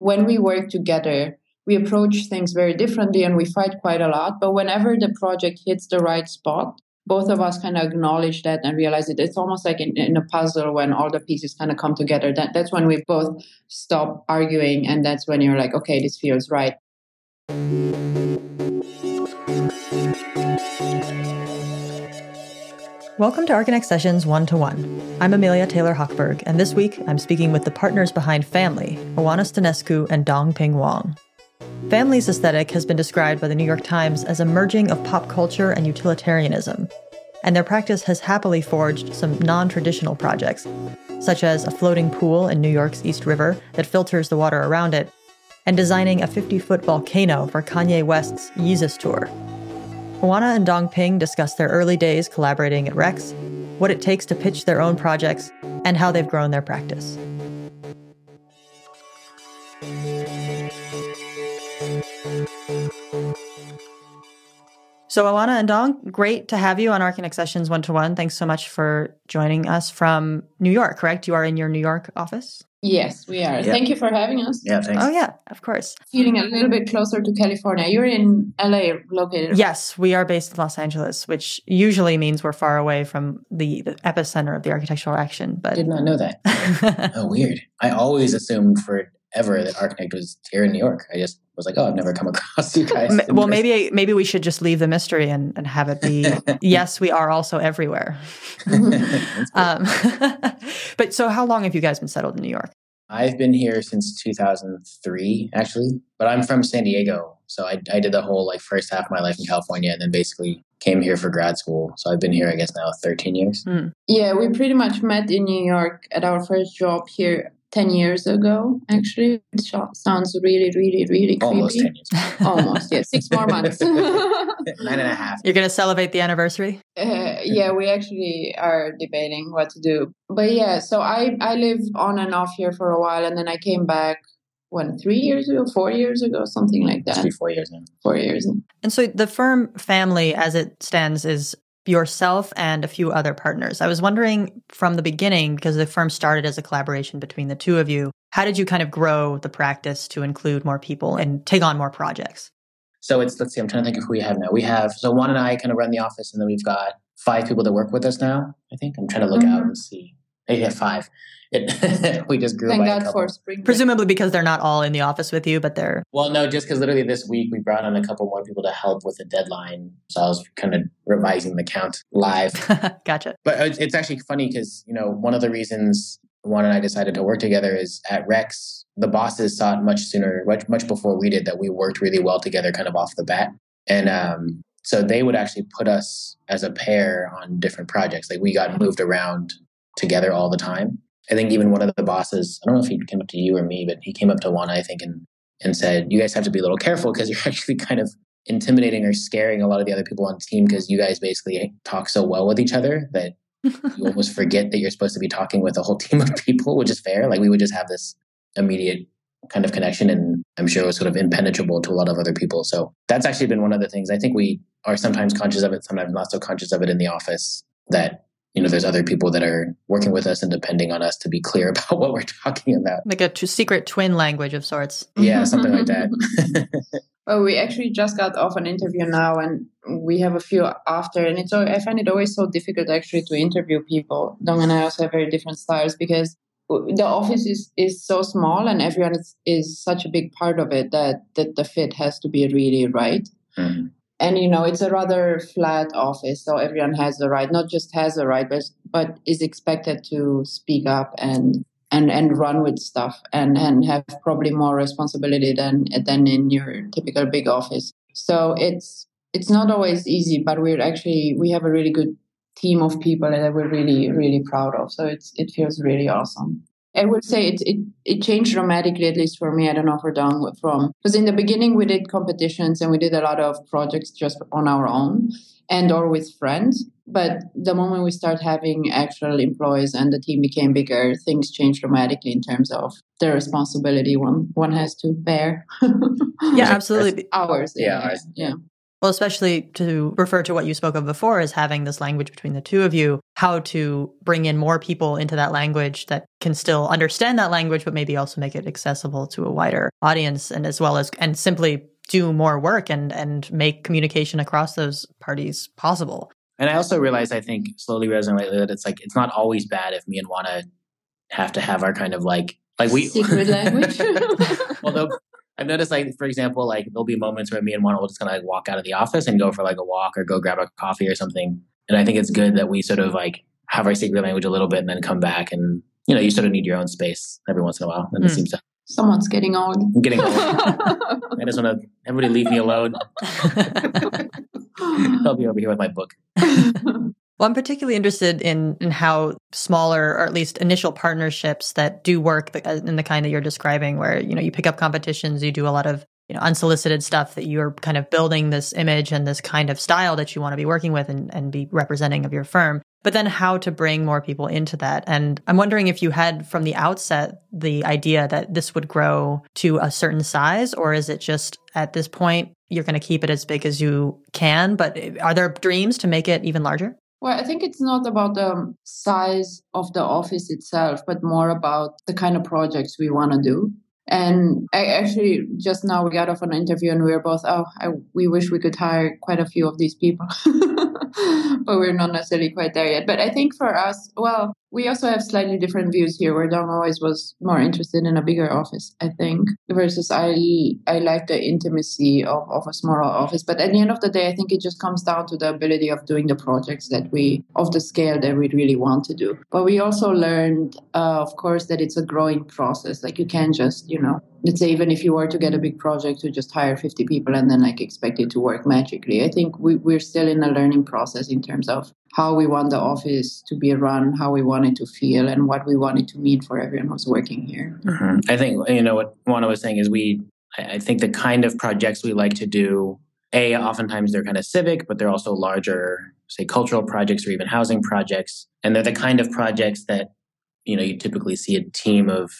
when we work together, we approach things very differently and we fight quite a lot. But whenever the project hits the right spot, both of us kind of acknowledge that and realize it. It's almost like in, in a puzzle when all the pieces kind of come together. That, that's when we both stop arguing, and that's when you're like, okay, this feels right. Welcome to Archinect Sessions One to One. I'm Amelia Taylor Hochberg, and this week I'm speaking with the partners behind Family, Oana Stănescu and Dongping Wong. Family's aesthetic has been described by the New York Times as a merging of pop culture and utilitarianism, and their practice has happily forged some non traditional projects, such as a floating pool in New York's East River that filters the water around it, and designing a 50 foot volcano for Kanye West's Yeezus tour. Oana and Dongping discuss their early days collaborating at REX, what it takes to pitch their own projects, and how they've grown their practice. So, Oana and Dong, great to have you on Archinect Sessions One to One. Thanks so much for joining us from New York, correct? You are in your New York office? Yes, we are. Yeah. Thank you for having us. Yeah, thanks. Oh, yeah, of course. Feeling a little bit closer to California. You're in LA located. Yes, we are based in Los Angeles, which usually means we're far away from the, the epicenter of the architectural action. But did not know that. oh, weird. I always assumed for ever that Archinect was here in New York. I just was like, oh, I've never come across you guys. well, maybe maybe we should just leave the mystery and, and have it be yes, we are also everywhere. um, but so, how long have you guys been settled in New York? I've been here since 2003, actually. But I'm from San Diego, so I, I did the whole like first half of my life in California, and then basically came here for grad school. So I've been here, I guess, now 13 years. Mm. Yeah, we pretty much met in New York at our first job here 10 years ago, actually. It sounds really, really, really creepy. Almost 10 years. Almost, yeah. Six more months. Nine and a half. You're going to celebrate the anniversary? Uh, yeah, we actually are debating what to do. But yeah, so I, I lived on and off here for a while, and then I came back when three years ago, four years ago, something like that. Must four years now. Four years. And so the firm family, as it stands, is yourself and a few other partners. I was wondering from the beginning, because the firm started as a collaboration between the two of you, how did you kind of grow the practice to include more people and take on more projects? So it's, let's see, I'm trying to think of who we have now. We have, so Oana and I kind of run the office, and then we've got five people that work with us now, I think. I'm trying to look mm-hmm. out and see. Yeah, five. It, we just grew Thank by God for spring. Presumably because they're not all in the office with you, but they're. Well, no, just because literally this week we brought on a couple more people to help with the deadline. So I was kind of revising the count live. gotcha. But it's actually funny because, you know, one of the reasons Oana and I decided to work together is at REX, the bosses saw it much sooner, much, much before we did, that we worked really well together kind of off the bat. And um, so they would actually put us as a pair on different projects. Like we got moved around together all the time. I think even one of the bosses, I don't know if he came up to you or me, but he came up to Oana, I think, and, and said, You guys have to be a little careful because you're actually kind of intimidating or scaring a lot of the other people on the team because you guys basically talk so well with each other that you almost forget that you're supposed to be talking with a whole team of people, which is fair. Like we would just have this immediate kind of connection and I'm sure it was sort of impenetrable to a lot of other people. So that's actually been one of the things I think we are sometimes conscious of it, sometimes not so conscious of it in the office that you know, there's other people that are working with us and depending on us to be clear about what we're talking about. Like a t- secret twin language of sorts. Yeah, something like that. oh, we actually just got off an interview now and we have a few after. And it's I find it always so difficult actually to interview people. Dong and I also have very different styles because the office is, is so small and everyone is, is such a big part of it that, that the fit has to be really right. Mm-hmm and you know it's a rather flat office so everyone has the right not just has the right but but is expected to speak up and and and run with stuff and and have probably more responsibility than than in your typical big office. So it's it's not always easy but we're actually we have a really good team of people that we're really really proud of. So it's it feels really awesome I would say mm-hmm. it, it, it changed dramatically, at least for me. I don't know for Dong from because in the beginning we did competitions and we did a lot of projects just on our own and or with friends. But the moment we start having actual employees and the team became bigger, things changed dramatically in terms of the responsibility one one has to bear. yeah, absolutely. ours. Yeah, yeah. Well, especially to refer to what you spoke of before as having this language between the two of you, how to bring in more people into that language that can still understand that language, but maybe also make it accessible to a wider audience and as well as, and simply do more work and, and make communication across those parties possible. And I also realized, I think slowly realizing lately that it's like, it's not always bad if me and Oana have to have our kind of like, like we secret language. Although I've noticed, like for example, like there'll be moments where me and Oana will just kind of like walk out of the office and go for like a walk or go grab a coffee or something. And I think it's good that we sort of like have our secret language a little bit and then come back and you know you sort of need your own space every once in a while. And mm. it hmm. seems to someone's getting old. I'm getting old. I just want to everybody leave me alone. I'll be over here with my book. Well, I'm particularly interested in, in how smaller, or at least initial partnerships that do work uh, in the kind that you're describing, where you know you pick up competitions, you do a lot of you know unsolicited stuff that you're kind of building this image and this kind of style that you want to be working with and, and be representing of your firm. But then how to bring more people into that. And I'm wondering if you had from the outset the idea that this would grow to a certain size, or is it just at this point you're going to keep it as big as you can? But eh, are there dreams to make it even larger? Well, I think it's not about the size of the office itself, but more about the kind of projects we want to do. And I actually just now we got off an interview and we were both, oh, I, we wish we could hire quite a few of these people, but we're not necessarily quite there yet. But I think for us, well, we also have slightly different views here where Dong always was more interested in a bigger office, I think, versus I I like the intimacy of, of a smaller office. But at the end of the day, I think it just comes down to the ability of doing the projects that we, of the scale that we really want to do. But we also learned, uh, of course, that it's a growing process. Like you can't just, you know, let's say even if you were to get a big project to just hire 50 people and then like expect it to work magically. I think we, we're still in a learning process in terms of how we want the office to be run, how we want it to feel, and what we want it to mean for everyone who's working here. Mm-hmm. I think you know what Oana was saying is we. I think the kind of projects we like to do. A, oftentimes they're kind of civic, but they're also larger, say, cultural projects or even housing projects, and they're the kind of projects that you know you typically see a team of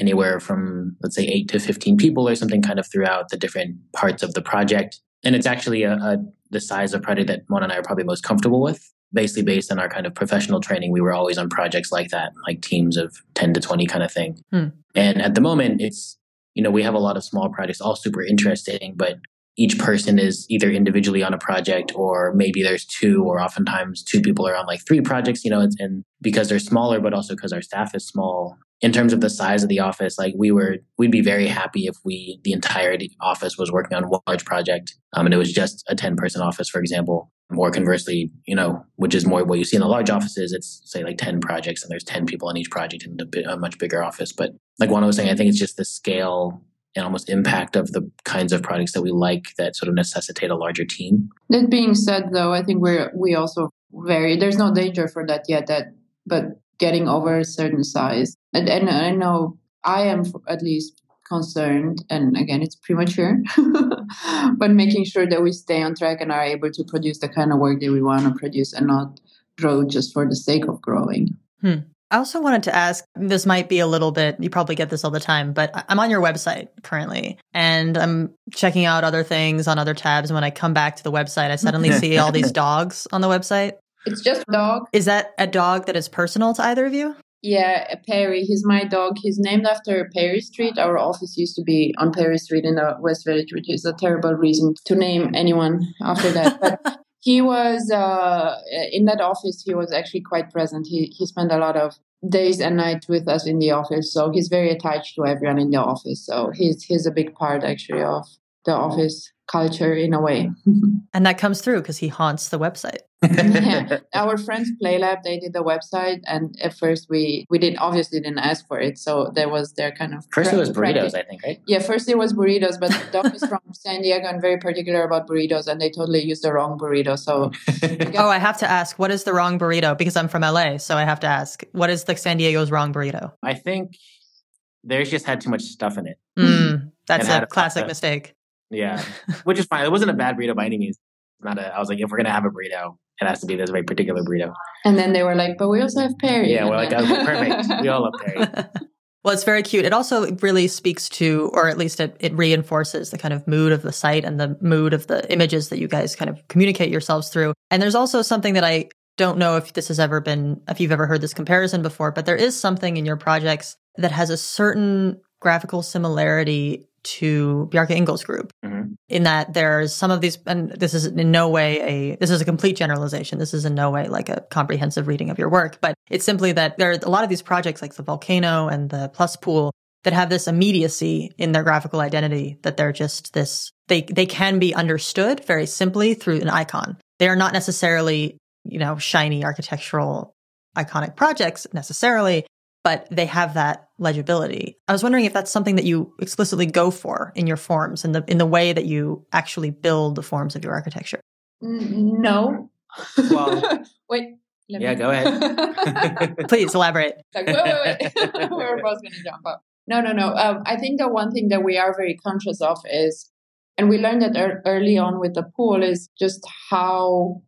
anywhere from let's say eight to fifteen people or something, kind of throughout the different parts of the project. And it's actually a, a the size of project that Oana and I are probably most comfortable with basically based on our kind of professional training, we were always on projects like that, like teams of 10 to 20 kind of thing. Hmm. And at the moment, it's, you know, we have a lot of small projects, all super interesting, but each person is either individually on a project or maybe there's two or oftentimes two people are on like three projects, you know, and because they're smaller, but also because our staff is small, in terms of the size of the office, like we were, we'd be very happy if we, the entire office was working on one large project. Um, and it was just a 10 person office, for example. Or conversely, you know, which is more what you see in the large offices, it's say like 10 projects and there's 10 people on each project in a, a much bigger office. But like Oana was saying, I think it's just the scale and almost impact of the kinds of projects that we like that sort of necessitate a larger team. That being said, though, I think we're, we also vary. There's no danger for that yet. That, but getting over a certain size. And, and I know I am at least concerned, and again, it's premature, but making sure that we stay on track and are able to produce the kind of work that we want to produce and not grow just for the sake of growing. Hmm. I also wanted to ask this might be a little bit, you probably get this all the time, but I'm on your website currently and I'm checking out other things on other tabs. And when I come back to the website, I suddenly see all these dogs on the website. It's just a dog. Is that a dog that is personal to either of you? Yeah, Perry. He's my dog. He's named after Perry Street. Our office used to be on Perry Street in the West Village, which is a terrible reason to name anyone after that. But he was uh, in that office. He was actually quite present. He he spent a lot of days and nights with us in the office. So he's very attached to everyone in the office. So he's he's a big part actually of the office culture in a way. and that comes through because he haunts the website. Yeah. Our friends Playlab, they did the website and at first we we didn't obviously didn't ask for it. So there was their kind of First it was burritos, I think, right? Yeah, first it was burritos, but Dong is from San Diego and very particular about burritos and they totally used the wrong burrito. So Oh, I have to ask, what is the wrong burrito? Because I'm from LA, so I have to ask, what is the San Diego's wrong burrito? I think theirs just had too much stuff in it. Mm, that's a classic mistake. Yeah, which is fine. It wasn't a bad burrito by any means. Not a. Mm. I was like, if we're gonna have a burrito, it has to be this very particular burrito. And then they were like, but we also have Perry. Yeah, we're like, okay, perfect. we all love Perry. Well, it's very cute. It also really speaks to, or at least it, it reinforces the kind of mood of the site and the mood of the images that you guys kind of communicate yourselves through. And there's also something that I don't know if this has ever been, if you've ever heard this comparison before, but there is something in your projects that has a certain graphical similarity to Bjarke Ingels group mm-hmm. in that there's some of these, and this is in no way a, this is a complete generalization. This is in no way like a comprehensive reading of your work, but it's simply that there are a lot of these projects like the volcano and the plus pool that have this immediacy in their graphical identity that they're just this, they, they can be understood very simply through an icon. They are not necessarily, you know, shiny architectural iconic projects necessarily, but they have that legibility. I was wondering if that's something that you explicitly go for in your forms in the in the way that you actually build the forms of your architecture. No. Well, wait. yeah, me... go ahead. Please elaborate. Like, wait, wait, wait. We're both going to jump up. No, no, no. Um, I think the one thing that we are very conscious of is, and we learned that er- early on with the pool, is just how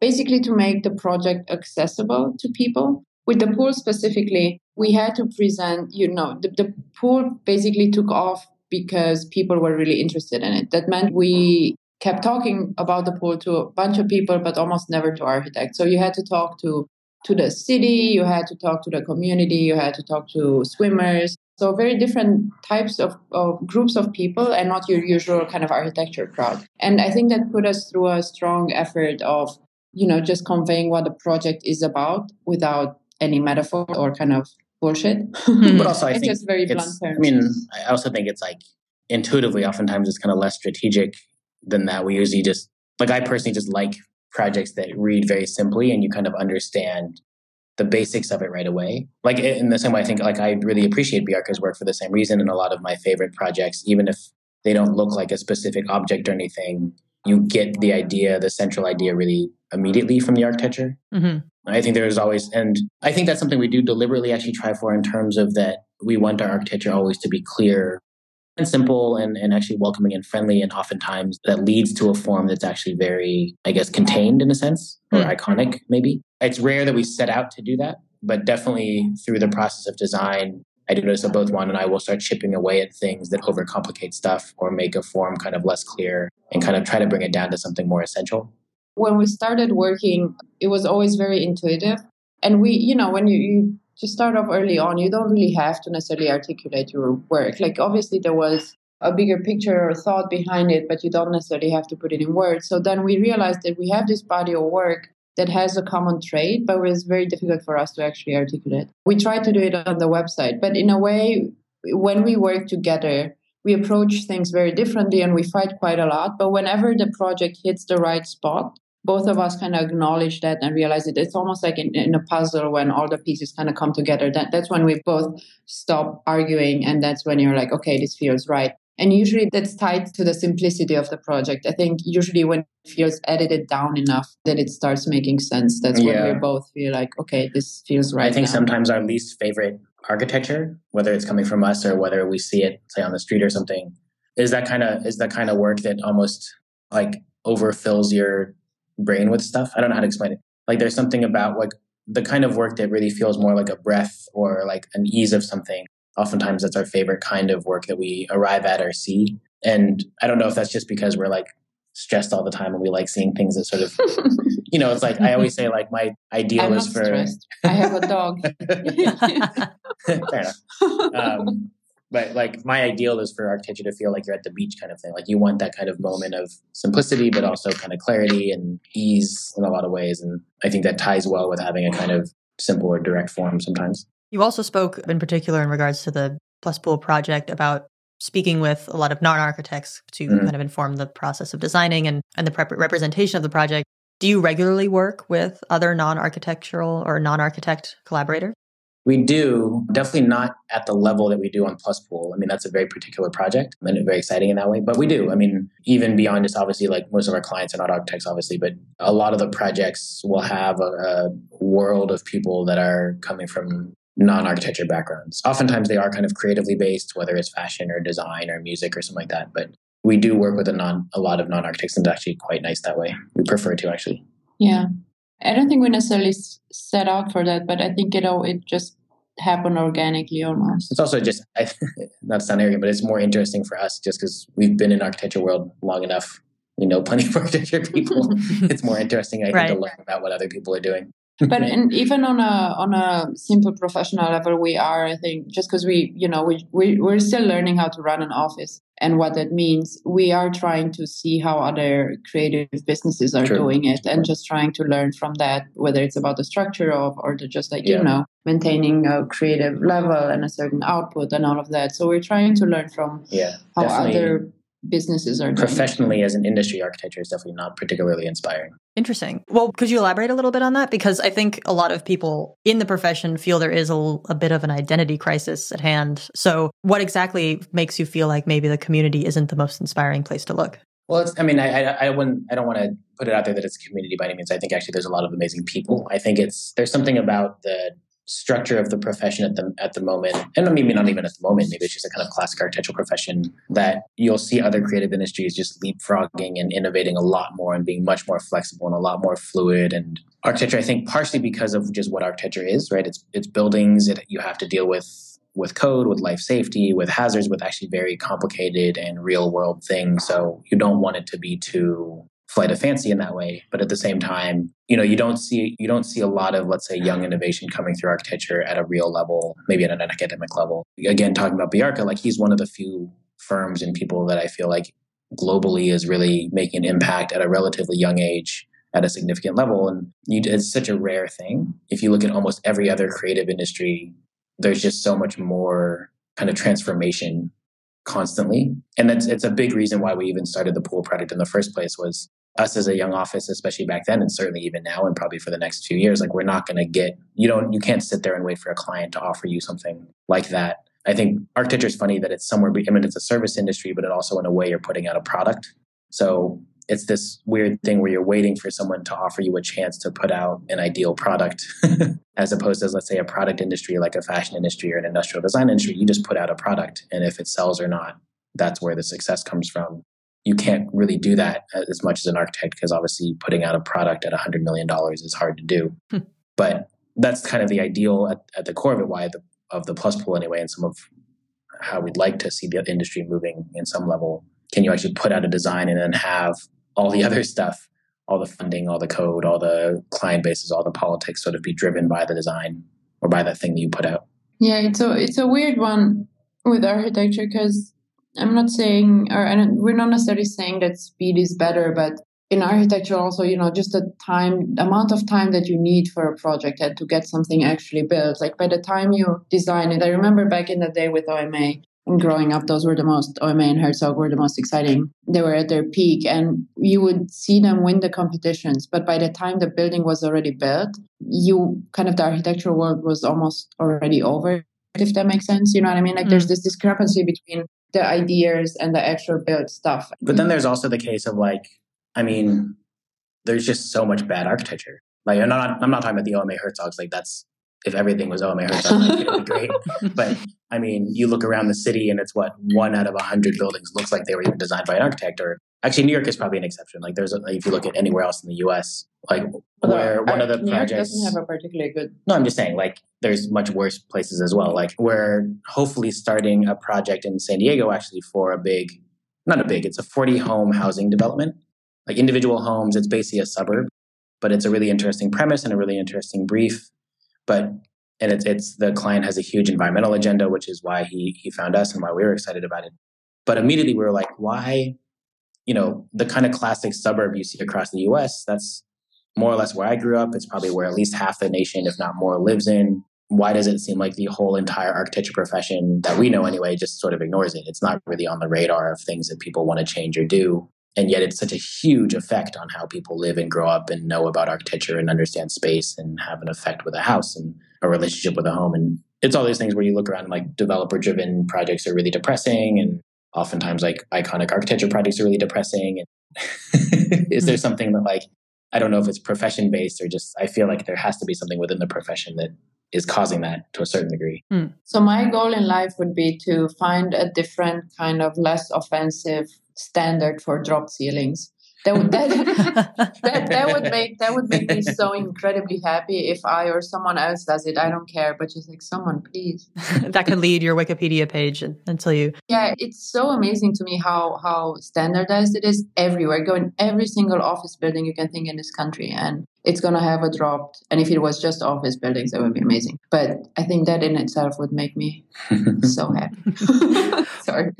basically to make the project accessible to people. With the mm-hmm. pool specifically, we had to present, you know, the, the pool basically took off because people were really interested in it. That meant we kept talking about the pool to a bunch of people, but almost never to architects. So you had to talk to to the city, you had to talk to the community, you had to talk to swimmers. So very different types of, of groups of people and not your usual kind of architecture crowd. And I think that put us through a strong effort of, you know, just conveying what the project is about without any metaphor or kind of bullshit. Hmm. but also, I think just very blunt terms. I mean, I also think it's like intuitively, oftentimes it's kind of less strategic than that. We usually just like I personally just like projects that read very simply and you kind of understand the basics of it right away. Like in the same way, I think like I really appreciate Bjarke's work for the same reason. And a lot of my favorite projects, even if they don't look like a specific object or anything, you get the idea, the central idea, really immediately from the architecture. Mm-hmm. I think there is always, and I think that's something we do deliberately actually try for in terms of that we want our architecture always to be clear and simple and, and actually welcoming and friendly. And oftentimes that leads to a form that's actually very, I guess, contained in a sense or mm-hmm. iconic, maybe. It's rare that we set out to do that, but definitely through the process of design, I do notice that both Oana and I will start chipping away at things that overcomplicate stuff or make a form kind of less clear and kind of try to bring it down to something more essential when we started working, it was always very intuitive. And we, you know, when you, you just start off early on, you don't really have to necessarily articulate your work. Like, obviously, there was a bigger picture or thought behind it, but you don't necessarily have to put it in words. So then we realized that we have this body of work that has a common trait, but it was very difficult for us to actually articulate. We tried to do it on the website, but in a way, when we work together, we approach things very differently and we fight quite a lot. But whenever the project hits the right spot, both of us kind of acknowledge that and realize it. It's almost like in, in, a puzzle when all the pieces kind of come together. That that's when we both stop arguing, and that's when you're like, okay, this feels right. And usually that's tied to the simplicity of the project. I think usually when it feels edited down enough that it starts making sense, that's yeah. when we both feel like, okay, this feels right. I think now. sometimes our least favorite architecture, whether it's coming from us or whether we see it, say, on the street or something, is that kind of is that kind of work that almost like overfills your brain with stuff. I don't know how to explain it. Like there's something about like the kind of work that really feels more like a breath or like an ease of something. Oftentimes that's our favorite kind of work that we arrive at or see. And I don't know if that's just because we're like stressed all the time and we like seeing things that sort of you know, it's like I always say like my ideal I'm is for stressed. I have a dog. Fair enough. Um, but like my ideal is for architecture to feel like you're at the beach kind of thing like you want that kind of moment of simplicity but also kind of clarity and ease in a lot of ways and i think that ties well with having a kind of simple or direct form sometimes you also spoke in particular in regards to the plus pool project about speaking with a lot of non-architects to mm-hmm. kind of inform the process of designing and, and the prep- representation of the project do you regularly work with other non-architectural or non-architect collaborators we do, definitely not at the level that we do on Plus Pool. I mean, that's a very particular project and very exciting in that way. But we do. I mean, even beyond just obviously, like most of our clients are not architects, obviously, but a lot of the projects will have a, a world of people that are coming from non-architecture backgrounds. Oftentimes they are kind of creatively based, whether it's fashion or design or music or something like that. But we do work with a non a lot of non-architects and it's actually quite nice that way. We prefer to actually. Yeah. I don't think we necessarily set out for that, but I think you know it just happened organically almost. It's also just I, not to sound arrogant, but it's more interesting for us just because we've been in architecture world long enough. We know plenty of architecture people. it's more interesting, I think, right. to learn about what other people are doing but in, even on a on a simple professional level we are i think just because we you know we, we we're still learning how to run an office and what that means we are trying to see how other creative businesses are True. doing it and just trying to learn from that whether it's about the structure of or the just like yeah. you know maintaining a creative level and a certain output and all of that so we're trying to learn from yeah how other businesses are professionally as an industry architecture is definitely not particularly inspiring. Interesting. Well could you elaborate a little bit on that? Because i think a lot of people in the profession feel there is a, a bit of an identity crisis at hand. So what exactly makes you feel like maybe the community isn't the most inspiring place to look? Well, it's, I mean, I, I, I wouldn't, I don't want to put it out there that it's a community by any means. I think actually there's a lot of amazing people. I think it's there's something about the structure of the profession at the at the moment, and maybe not even at the moment, maybe it's just a kind of classic architectural profession that you'll see other creative industries just leapfrogging and innovating a lot more and being much more flexible and a lot more fluid. And architecture, I think, partially because of just what architecture is, right? It's it's buildings. It, you have to deal with with code, with life safety, with hazards, with actually very complicated and real world things. So you don't want it to be too flight of fancy in that way but at the same time you know you don't see you don't see a lot of let's say young innovation coming through architecture at a real level maybe at an academic level. Again talking about Bjarke like he's one of the few firms and people that i feel like globally is really making an impact at a relatively young age at a significant level. And you, it's such a rare thing. If you look at almost every other creative industry there's just so much more kind of transformation constantly. And that's it's a big reason why we even started the pool project in the first place was us as a young office, especially back then, and certainly even now, and probably for the next few years, like we're not going to get you don't you can't sit there and wait for a client to offer you something like that. I think architecture is funny that it's somewhere. I mean, it's a service industry, but it also in a way you're putting out a product. So it's this weird thing where you're waiting for someone to offer you a chance to put out an ideal product, as opposed to let's say a product industry like a fashion industry or an industrial design industry. You just put out a product, and if it sells or not, that's where the success comes from you can't really do that as much as an architect because obviously putting out a product at $100 million is hard to do. Hmm. But that's kind of the ideal at, at, the core of it, why the, of the plus pool anyway, and some of how we'd like to see the industry moving in some level. Can you actually put out a design and then have all the other stuff, all the funding, all the code, all the client bases, all the politics sort of be driven by the design or by that thing that you put out? Yeah, it's a it's a weird one with architecture because I'm not saying, or we're not necessarily saying that speed is better, but in architecture also, you know, just the time, the amount of time that you need for a project and to get something actually built. Like by the time you design it, I remember back in the day with OMA and growing up, those were the most, OMA and Herzog were the most exciting. They were at their peak and you would see them win the competitions. But by the time the building was already built, you kind of the architectural world was almost already over if that makes sense. You know what I mean? Like mm. there's this discrepancy between the ideas and the actual built stuff. But then there's also the case of like, I mean, there's just so much bad architecture. Like I'm not I'm not talking about the OMA Herzogs. Like that's if everything was OMA Herzog, like, it would be great. But I mean, you look around the city and it's what one out of a hundred buildings looks like they were even designed by an architect. Or actually, New York is probably an exception. Like there's a, like, if you look at anywhere else in the U.S., like where one of the New projects York doesn't have a particularly good. No, I'm just saying like there's much worse places as well. Like we're hopefully starting a project in San Diego actually for a big, not a big, it's a 40 home housing development, like individual homes. It's basically a suburb, but it's a really interesting premise and a really interesting brief. But and it's it's the client has a huge environmental agenda, which is why he he found us and why we were excited about it. But immediately we were like, why? You know, mm-hmm. the kind of classic suburb you see across the U.S. That's more or less where I grew up. It's probably where at least half the nation, if not more, lives in. Why does it seem like the whole entire architecture profession that we know anyway just sort of ignores it? It's not really on the radar of things that people want to change or do. And yet it's such a huge effect on how people live and grow up and know about architecture and understand space and have an effect with a house and a relationship with a home. And it's all these things where you look around and like developer driven projects are really depressing and oftentimes like iconic architecture projects are really depressing. And is there hmm. something that like I don't know if it's profession based or just I feel like there has to be something within the profession that is causing that to a certain degree. Hmm. So my goal in life would be to find a different kind of less offensive standard for drop ceilings. That would that, that, that would make that would make me so incredibly happy if I or someone else does it. I don't care, but just like someone, please. that could lead your Wikipedia page until you. Yeah, it's so amazing to me how how standardized it is everywhere. Go in every single office building you can think in this country, and it's going to have a drop. And if it was just office buildings, that would be amazing. But I think that in itself would make me so happy. Sorry.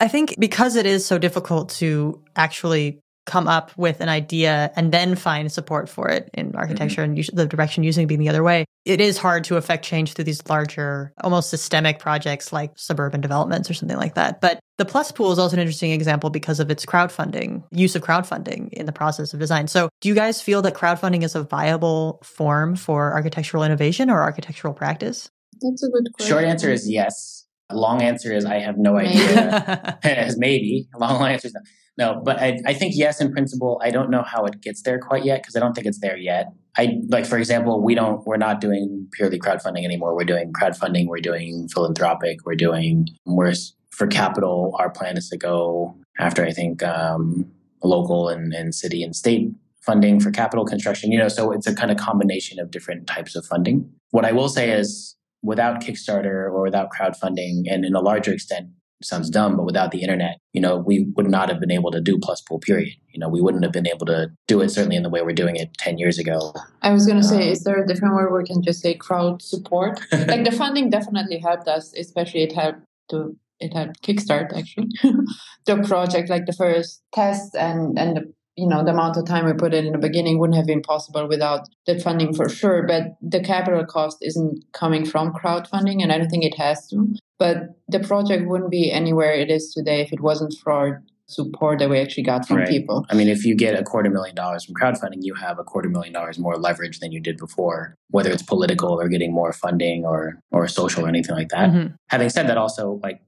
I think because it is so difficult to actually come up with an idea and then find support for it in architecture mm-hmm. and the direction using being the other way. It is hard to affect change through these larger, almost systemic projects like suburban developments or something like that. But the Plus Pool is also an interesting example because of its crowdfunding, use of crowdfunding in the process of design. So do you guys feel that crowdfunding is a viable form for architectural innovation or architectural practice? That's a good question. Short answer is yes. Long answer is I have no idea. Maybe. Long answer is no. No, but I, I think yes in principle. I don't know how it gets there quite yet because I don't think it's there yet. I like, for example, we don't, we're not doing purely crowdfunding anymore. We're doing crowdfunding. We're doing philanthropic. We're doing, we're for capital. Our plan is to go after, I think, um, local and, and city and state funding for capital construction, you know, so it's a kind of combination of different types of funding. What I will say is without Kickstarter or without crowdfunding, and in a larger extent, sounds dumb, but without the internet, you know, we would not have been able to do plus pool period. You know, we wouldn't have been able to do it certainly in the way we're doing it 10 years ago. I was going to say, um, is there a different word we can just say crowd support? like the funding definitely helped us, especially it helped to it helped kickstart actually the project like the first test and and the you know the amount of time we put in in the beginning wouldn't have been possible without that funding for sure but the capital cost isn't coming from crowdfunding and i don't think it has to but the project wouldn't be anywhere it is today if it wasn't for support that we actually got from right. people i mean if you get a quarter million dollars from crowdfunding you have a quarter million dollars more leverage than you did before whether it's political or getting more funding or or social or anything like that mm-hmm. having said that also like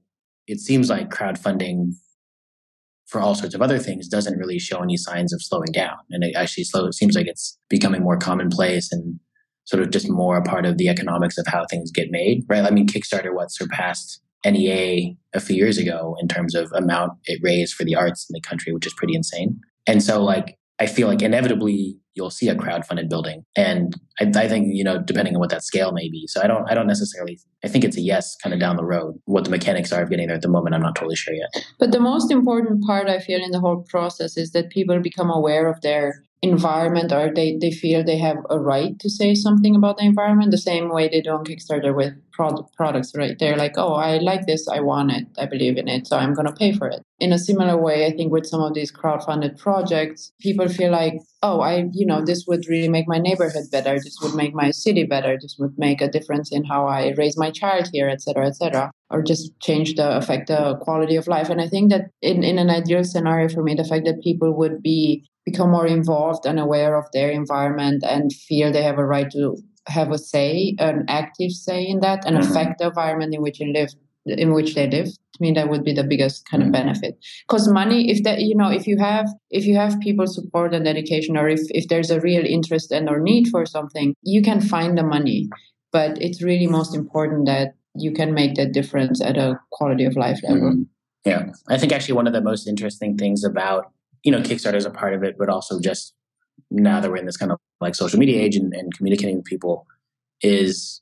it seems like crowdfunding for all sorts of other things doesn't really show any signs of slowing down. And it actually slow, it seems like it's becoming more commonplace and sort of just more a part of the economics of how things get made, right? I mean, Kickstarter, what surpassed NEA a few years ago in terms of amount it raised for the arts in the country, which is pretty insane. And so like, I feel like inevitably you'll see a crowdfunded building. And I, I, think, you know, depending on what that scale may be. So I don't I don't necessarily I think it's a yes kind of down the road. What the mechanics are of getting there at the moment, I'm not totally sure yet. But the most important part I feel in the whole process is that people become aware of their environment or they, they feel they have a right to say something about the environment the same way they do on Kickstarter with product, products, right? They're like, oh, I like this, I want it, I believe in it, so I'm going to pay for it. In a similar way, I think with some of these crowdfunded projects, people feel like, oh, I, you know, this would really make my neighborhood better, this would make my city better, this would make a difference in how I raise my child here, etc., etc., or just change the affect the quality of life. And I think that in, in an ideal scenario for me, the fact that people would be become more involved and aware of their environment and feel they have a right to have a say, an active say in that, and mm-hmm. affect the environment in which they live. In which they live, to me, that would be the biggest kind mm-hmm. of benefit. Because money, if that, you know, if you have, if you have people support and dedication, or if if there's a real interest and or need for something, you can find the money. But it's really most important that you can make that difference at a quality of life level. Mm-hmm. Yeah, I think actually one of the most interesting things about you know, Kickstarter is a part of it, but also just now that we're in this kind of like social media age and, and communicating with people, is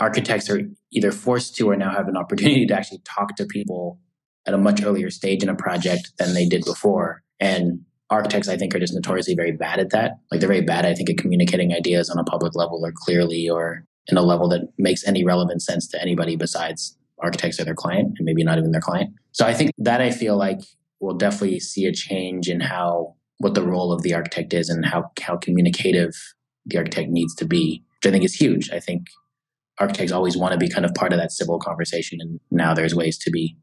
architects are either forced to or now have an opportunity to actually talk to people at a much earlier stage in a project than they did before. And architects, I think, are just notoriously very bad at that. Like they're very bad, I think, at communicating ideas on a public level or clearly or in a level that makes any relevant sense to anybody besides architects or their client and maybe not even their client. So I think that I feel like we'll definitely see a change in how what the role of the architect is and how how communicative the architect needs to be, which I think is huge. I think architects always want to be kind of part of that civil conversation, and now there's ways to be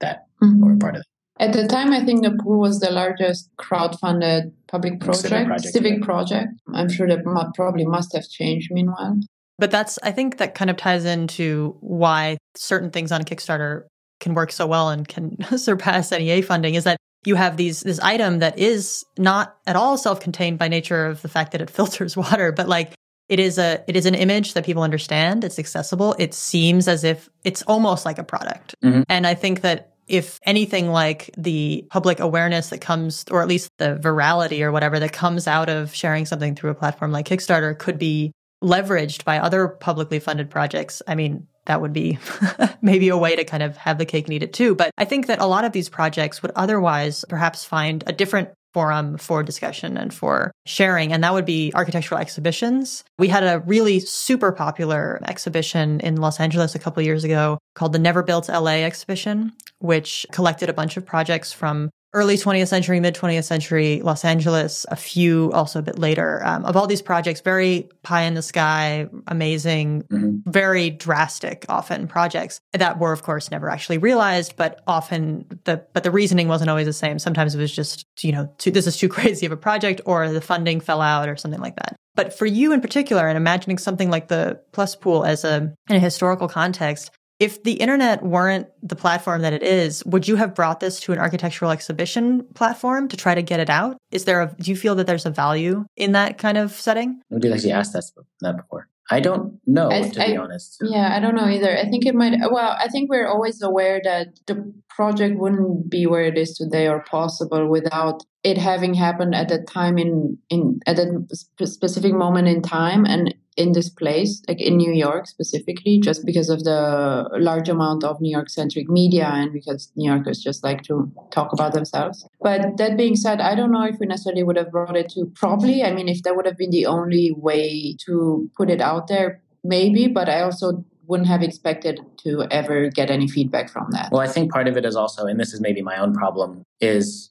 that mm-hmm. or part of it. At the time, I think the pool was the largest crowd-funded public project, civic project. Civic yeah. project. I'm sure that probably must have changed meanwhile. But that's, I think that kind of ties into why certain things on Kickstarter can work so well and can surpass NEA funding is that you have these this item that is not at all self-contained by nature of the fact that it filters water, but like it is a it is an image that people understand. It's accessible. It seems as if it's almost like a product. Mm-hmm. And I think that if anything like the public awareness that comes, or at least the virality or whatever that comes out of sharing something through a platform like Kickstarter could be leveraged by other publicly funded projects, I mean, that would be maybe a way to kind of have the cake and eat it too. But I think that a lot of these projects would otherwise perhaps find a different forum for discussion and for sharing, and that would be architectural exhibitions. We had a really super popular exhibition in Los Angeles a couple years ago called the Never Built LA exhibition, which collected a bunch of projects from early 20th century, mid 20th century Los Angeles, a few also a bit later, um, of all these projects, very pie in the sky, amazing, mm-hmm. very drastic often projects that were, of course, never actually realized, but often the, but the reasoning wasn't always the same. Sometimes it was just, you know, too, this is too crazy of a project or the funding fell out or something like that. But for you in particular, and imagining something like the Plus Pool as a, in a historical context, if the internet weren't the platform that it is, would you have brought this to an architectural exhibition platform to try to get it out? Is there a, do you feel that there's a value in that kind of setting? Nobody actually asked that, that before. I don't know, I, to I, be honest. Yeah, I don't know either. I think it might, well, I think we're always aware that the project wouldn't be where it is today or possible without it having happened at that time in, in at a specific moment in time. And in this place, like in New York specifically, just because of the large amount of New York centric media and because New Yorkers just like to talk about themselves. But that being said, I don't know if we necessarily would have brought it to probably. I mean, if that would have been the only way to put it out there, maybe, but I also wouldn't have expected to ever get any feedback from that. Well, I think part of it is also, and this is maybe my own problem, is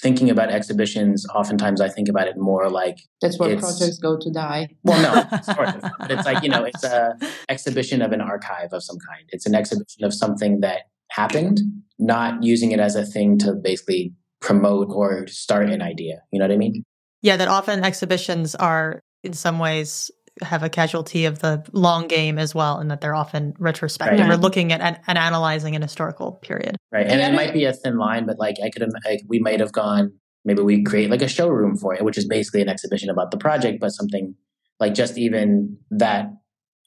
thinking about exhibitions, oftentimes I think about it more like that's where projects go to die. Well, no, sort of, but it's like you know, it's a exhibition of an archive of some kind. It's an exhibition of something that happened, not using it as a thing to basically promote or start an idea. You know what I mean? Yeah, that often exhibitions are in some ways have a casualty of the long game as well, and that they're often retrospective right. or looking at and, and, analyzing an historical period. Right, and it might be a thin line, but like I could, like, we might have gone. Maybe we create like a showroom for it, which is basically an exhibition about the project, but something like just even that.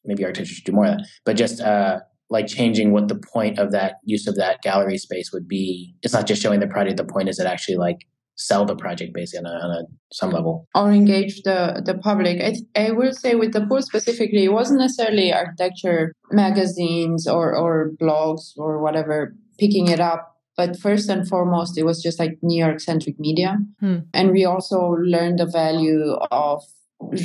Maybe artists should do more of that, but just uh, like changing what the point of that use of that gallery space would be. It's not just showing the project. The point is it actually like sell the project basically on, a, on a, some level. Or engage the the public. I, I will say with the pool specifically it wasn't necessarily architecture magazines or or blogs or whatever picking it up but first and foremost it was just like new york centric media. Hmm. and we also learned the value of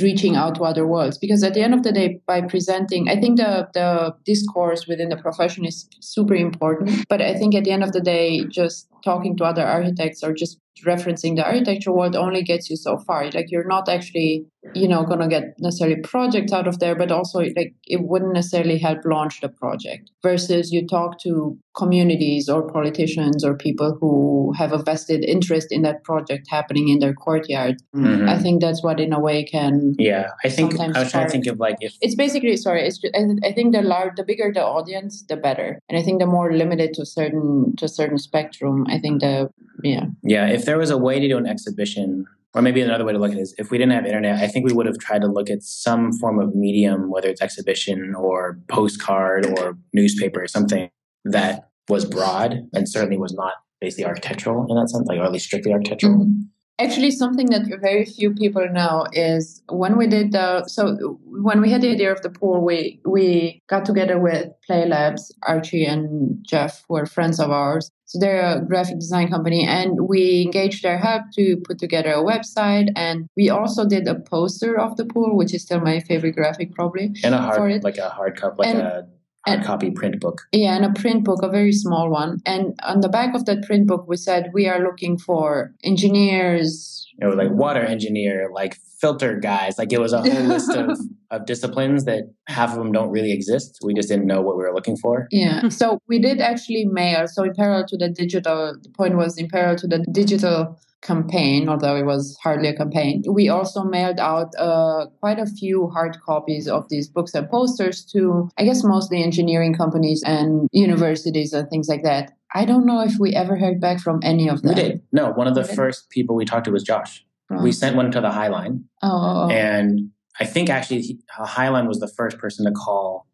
reaching out to other worlds because at the end of the day by presenting i think the the discourse within the profession is super important but i think at the end of the day just talking to other architects or just referencing the architecture world only gets you so far. Like you're not actually you know going to get necessarily projects out of there but also like it wouldn't necessarily help launch the project versus you talk to communities or politicians or people who have a vested interest in that project happening in their courtyard. Mm-hmm. i think that's what in a way can yeah i think i was trying to think of like if it's basically sorry it's just, i think the large the bigger the audience the better. And i think the more limited to certain to a certain spectrum i think the yeah. Yeah if there was a way to do an exhibition or maybe another way to look at it is if we didn't have internet, I think we would have tried to look at some form of medium, whether it's exhibition or postcard or newspaper or something that was broad and certainly was not basically architectural in that sense, like or at least strictly architectural. Mm-hmm. Actually, something that very few people know is when we did the so when we had the idea of the pool, we we got together with Play Labs, Archie and Jeff, were friends of ours. So they're a graphic design company, and we engaged their help to put together a website. And we also did a poster of the pool, which is still my favorite graphic, probably. And a hard, like a hard cup, like and, a hard copy print book. Yeah, and a print book, a very small one. And on the back of that print book, we said we are looking for engineers. It was like water engineer, like filter guys. Like it was a whole list of, of disciplines that half of them don't really exist. We just didn't know what we were looking for. Yeah. Hmm. So we did actually mail. So in parallel to the digital, the point was in parallel to the digital campaign, although it was hardly a campaign. We also mailed out uh, quite a few hard copies of these books and posters to, I guess, mostly engineering companies and universities and things like that. I don't know if we ever heard back from any of them. We did. No, one of the first people we talked to was Josh. We sent one to the Highline. Oh. And I think actually Highline was the first person to call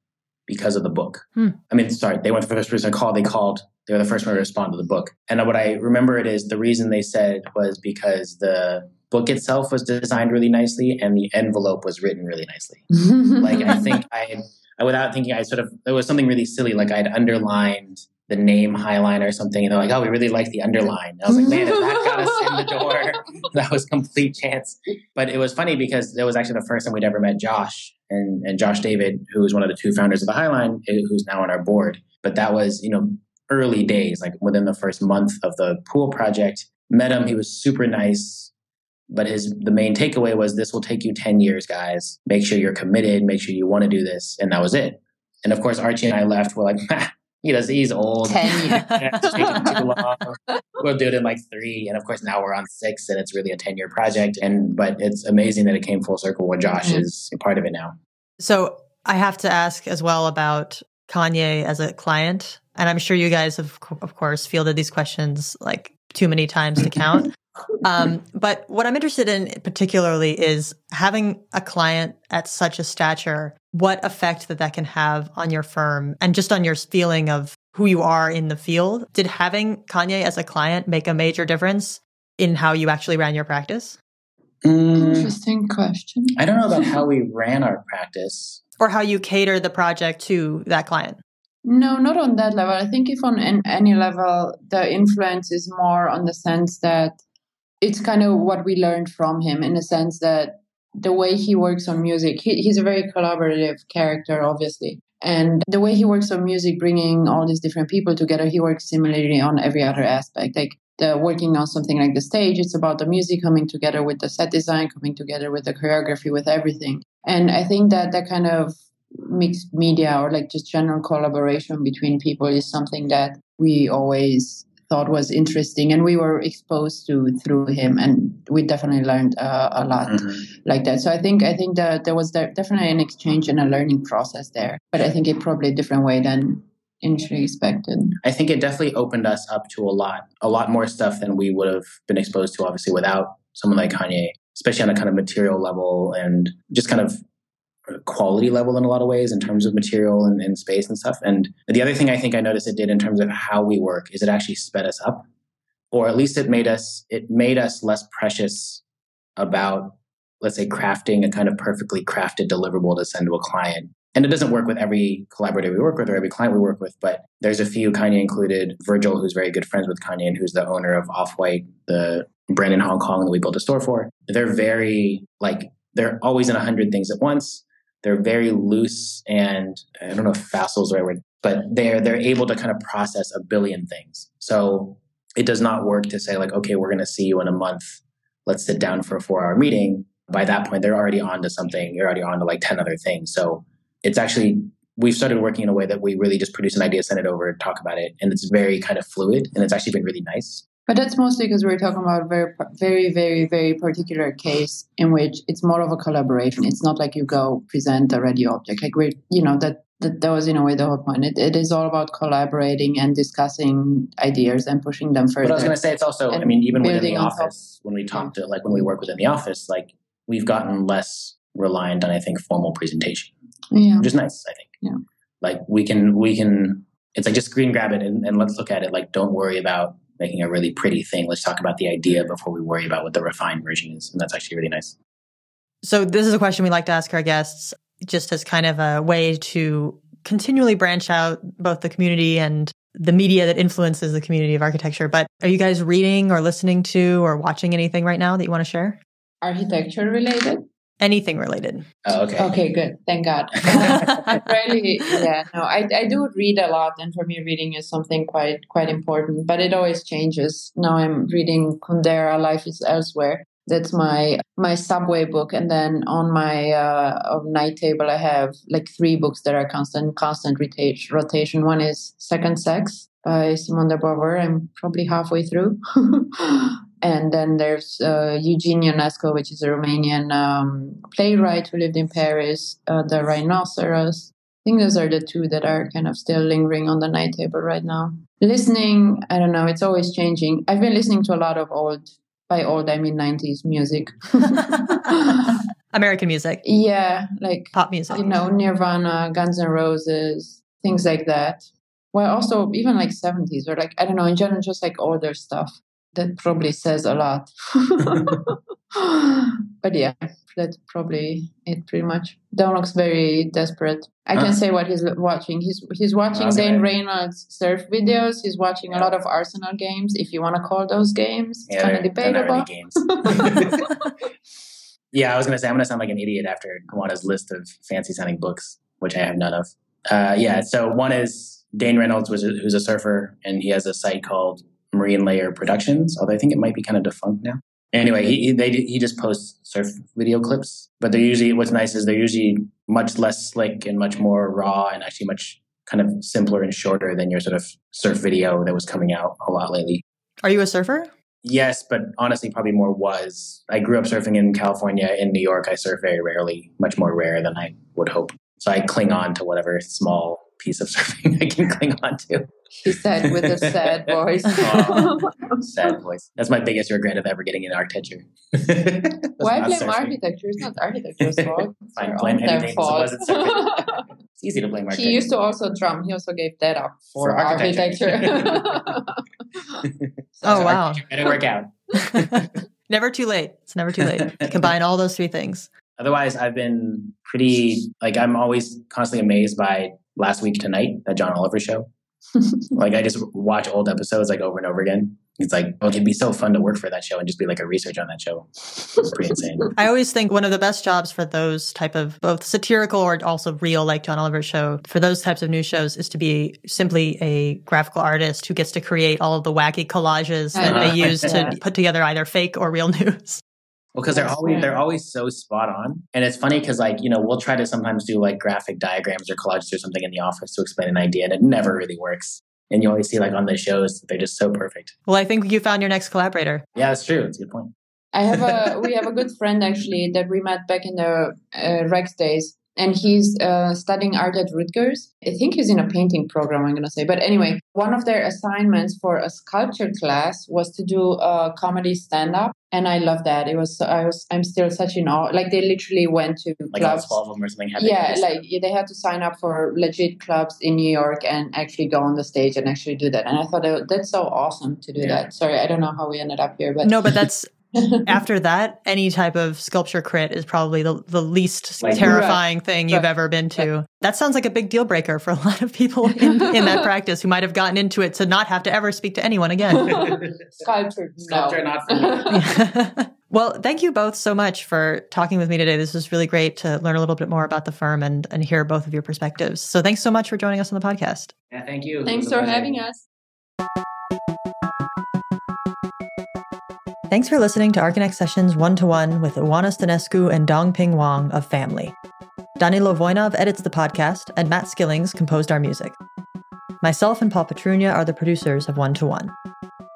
because of the book. Hmm. I mean, sorry, they went for the first person call. They called. They were the first one to respond to the book. And what I remember it is the reason they said was because the book itself was designed really nicely and the envelope was written really nicely. like I think I had, without thinking, I sort of it was something really silly. Like I'd underlined the name highline or something, and they're like, "Oh, we really like the underline." And I was like, "Man, if that got us in the door, that was complete chance." But it was funny because it was actually the first time we'd ever met Josh and, and Josh David, who was one of the two founders of the Highline, eh, who's now on our board. But that was, you know, early days, like within the first month of the pool project. Met him, he was super nice. But his the main takeaway was this will take you 10 years, guys. Make sure you're committed, make sure you want to do this. And that was it. And of course, Archie and I left. We're like, he does he's old. 10 years. too long. We'll do it in like three. And of course now we're on six and it's really a 10 year project. And but it's amazing that it came full circle where Josh Mhm. is a part of it now. So I have to ask as well about Kanye as a client. And I'm sure you guys have, of course, fielded these questions like too many times to count. um, but what I'm interested in particularly is having a client at such a stature, what effect that that can have on your firm and just on your feeling of who you are in the field. Did having Kanye as a client make a major difference in how you actually ran your practice Mm, Interesting question. I don't know about how we ran our practice. or how you cater the project to that client? No, not on that level. I think if on an, any level, the influence is more on the sense that it's kind of what we learned from him in the sense that the way he works on music, he, he's a very collaborative character, obviously. And the way he works on music, bringing all these different people together, he works similarly on every other aspect. Like the working on something like the stage, it's about the music coming together with the set design, coming together with the choreography, with everything. And I think that that kind of mixed media or like just general collaboration between people is something that we always thought was interesting and we were exposed to through him and we definitely learned uh, a lot Mhm. like that so i think i think that there was definitely an exchange and a learning process there but i think it probably a different way than initially expected I think it definitely opened us up to a lot, a lot more stuff than we would have been exposed to, obviously, without someone like Kanye, especially on a kind of material level and just kind of quality level in a lot of ways in terms of material and, and space and stuff. And the other thing I think I noticed it did in terms of how we work is it actually sped us up, or at least it made us it made us less precious about let's say crafting a kind of perfectly crafted deliverable to send to a client. And it doesn't work with every collaborator we work with or every client we work with, but there's a few Kanye included. Virgil, who's very good friends with Kanye and who's the owner of Off White, the brand in Hong Kong that we built a store for. They're very like they're always in a hundred things at once. They're very loose and I don't know if facile is the right word, but they're they're able to kind of process a billion things. So it does not work to say like, okay, we're going to see you in a month. Let's sit down for a four hour meeting. By that point, they're already on to something. You're already on to like ten other things. So it's actually we've started working in a way that we really just produce an idea, send it over, talk about it, and it's very kind of fluid, and it's actually been really nice. But that's mostly because we're talking about a very very very very particular case in which it's more of a collaboration it's not like you go present a ready object like we're, you know that that, that was in a way the whole point it, it is all about collaborating and discussing ideas and pushing them further But I was going to say it's also, I mean, even within the office, when we talk to like when we work within the office, like we've gotten less reliant on I think formal presentation, yeah which is nice. I think. Yeah. Like we can we can it's like just screen grab it and, and let's look at it. Like don't worry about making a really pretty thing. Let's talk about the idea before we worry about what the refined version is, and that's actually really nice. So this is a question we like to ask our guests just as kind of a way to continually branch out both the community and the media that influences the community of architecture. But are you guys reading or listening to or watching anything right now that you want to share? architecture related Anything related? Oh, okay. okay good. Thank god. Really yeah no I, I do read a lot and for me reading is something quite quite important but it always changes. Now i'm reading kundera life is elsewhere. That's my my subway book and then on my uh, night table i have like three books that are constant constant rotation rotation. One is second sex by simone de beauvoir. I'm probably halfway through and then there's uh, Eugene Ionesco, which is a Romanian um, playwright who lived in Paris, uh, The Rhinoceros. I think those are the two that are kind of still lingering on the night table right now. Listening, I don't know, it's always changing. I've been listening to a lot of old by old, I mean 90s music. American music. Yeah, like pop music. You know, Nirvana, Guns N' Roses, things like that. Well, also even like 70s or like, I don't know, in general, just like older stuff. That probably says a lot. but yeah, that's probably it pretty much. Dong looks very desperate. I can say what he's watching. He's he's watching Dane Reynolds surf videos. He's watching yeah. a lot of Arsenal games, if you want to call those games. It's yeah, kind of debatable. Games. yeah, I was gonna say I'm gonna sound like an idiot after Oana's list of fancy sounding books, which I have none of. Uh, yeah, so one is Dane Reynolds, was a, who's a surfer, and he has a site called Marine Layer Productions. Although I think it might be kind of defunct now. Anyway, he they, he just posts surf video clips, but they're usually what's nice is they're usually much less slick and much more raw and actually much kind of simpler and shorter than your sort of surf video that was coming out a lot lately. Are you a surfer? Yes, but honestly, probably more was. I grew up surfing in California. In New York, I surf very rarely, much more rare than I would hope. So I cling on to whatever small piece of surfing I can cling on to. He said with a sad voice. oh, sad voice. That's my biggest regret of ever getting an architecture. Why blame surfing. architecture? It's not architecture's fault. It's blame anything fault. it's easy to blame architecture. He used to also drum. He also gave that up for, for architecture. architecture. oh, wow. It didn't work out. never too late. It's never too late. Combine all those three things. Otherwise, I've been pretty, like, I'm always constantly amazed by Last Week Tonight, that John Oliver show. like I just watch old episodes like over and over again. It's like, oh, it'd be so fun to work for that show and just be like a research on that show. It's pretty insane. I always think one of the best jobs for those type of both satirical or also real, like John Oliver show, for those types of news shows is to be simply a graphical artist who gets to create all of the wacky collages that uh-huh. they use to put together either fake or real news. Well, because they're always they're always so spot on, and it's funny because like you know we'll try to sometimes do like graphic diagrams or collages or something in the office to explain an idea, and it never really works. And you always see like on the shows they're just so perfect. Well, I think you found your next collaborator. Yeah, that's true. It's a good point. I have a we have a good friend actually that we met back in the uh, REX days, and he's uh, studying art at Rutgers. I think he's in a painting program, I'm going to say. But anyway, one of their assignments for a sculpture class was to do a comedy stand up. And I love that. It was, I was, I'm still such in awe. Like they literally went to like clubs. 12 of them or something. Yeah, like they had to sign up for legit clubs in New York and actually go on the stage and actually do that. And I thought that's so awesome to do yeah. that. Sorry, I don't know how we ended up here, but no, but that's after that, any type of sculpture crit is probably the, the least like, terrifying right, thing you've right, ever been to. Right. That sounds like a big deal breaker for a lot of people in, in that practice who might have gotten into it to not have to ever speak to anyone again. sculpture, sculpture, no. not for me. well, thank you both so much for talking with me today. This was really great to learn a little bit more about the firm and, and hear both of your perspectives. So thanks so much for joining us on the podcast. Yeah, thank you. Thanks for having us. Thanks for listening to Archinect Sessions one to one with Oana Stanescu and Dong-Ping Wong of Family. Danilo Voinov edits the podcast, and Matt Skillings composed our music. Myself and Paul Petrunia are the producers of One to One.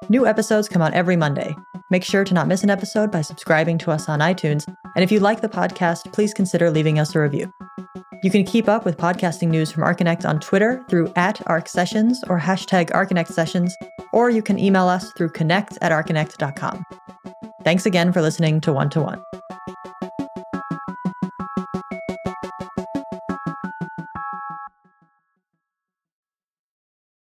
New episodes come out every Monday. Make sure to not miss an episode by subscribing to us on iTunes, and if you like the podcast, please consider leaving us a review. You can keep up with podcasting news from Archinect on Twitter through at ArcSessions or hashtag Archinect Sessions, or you can email us through connect at archinect.com. Thanks again for listening to One to One.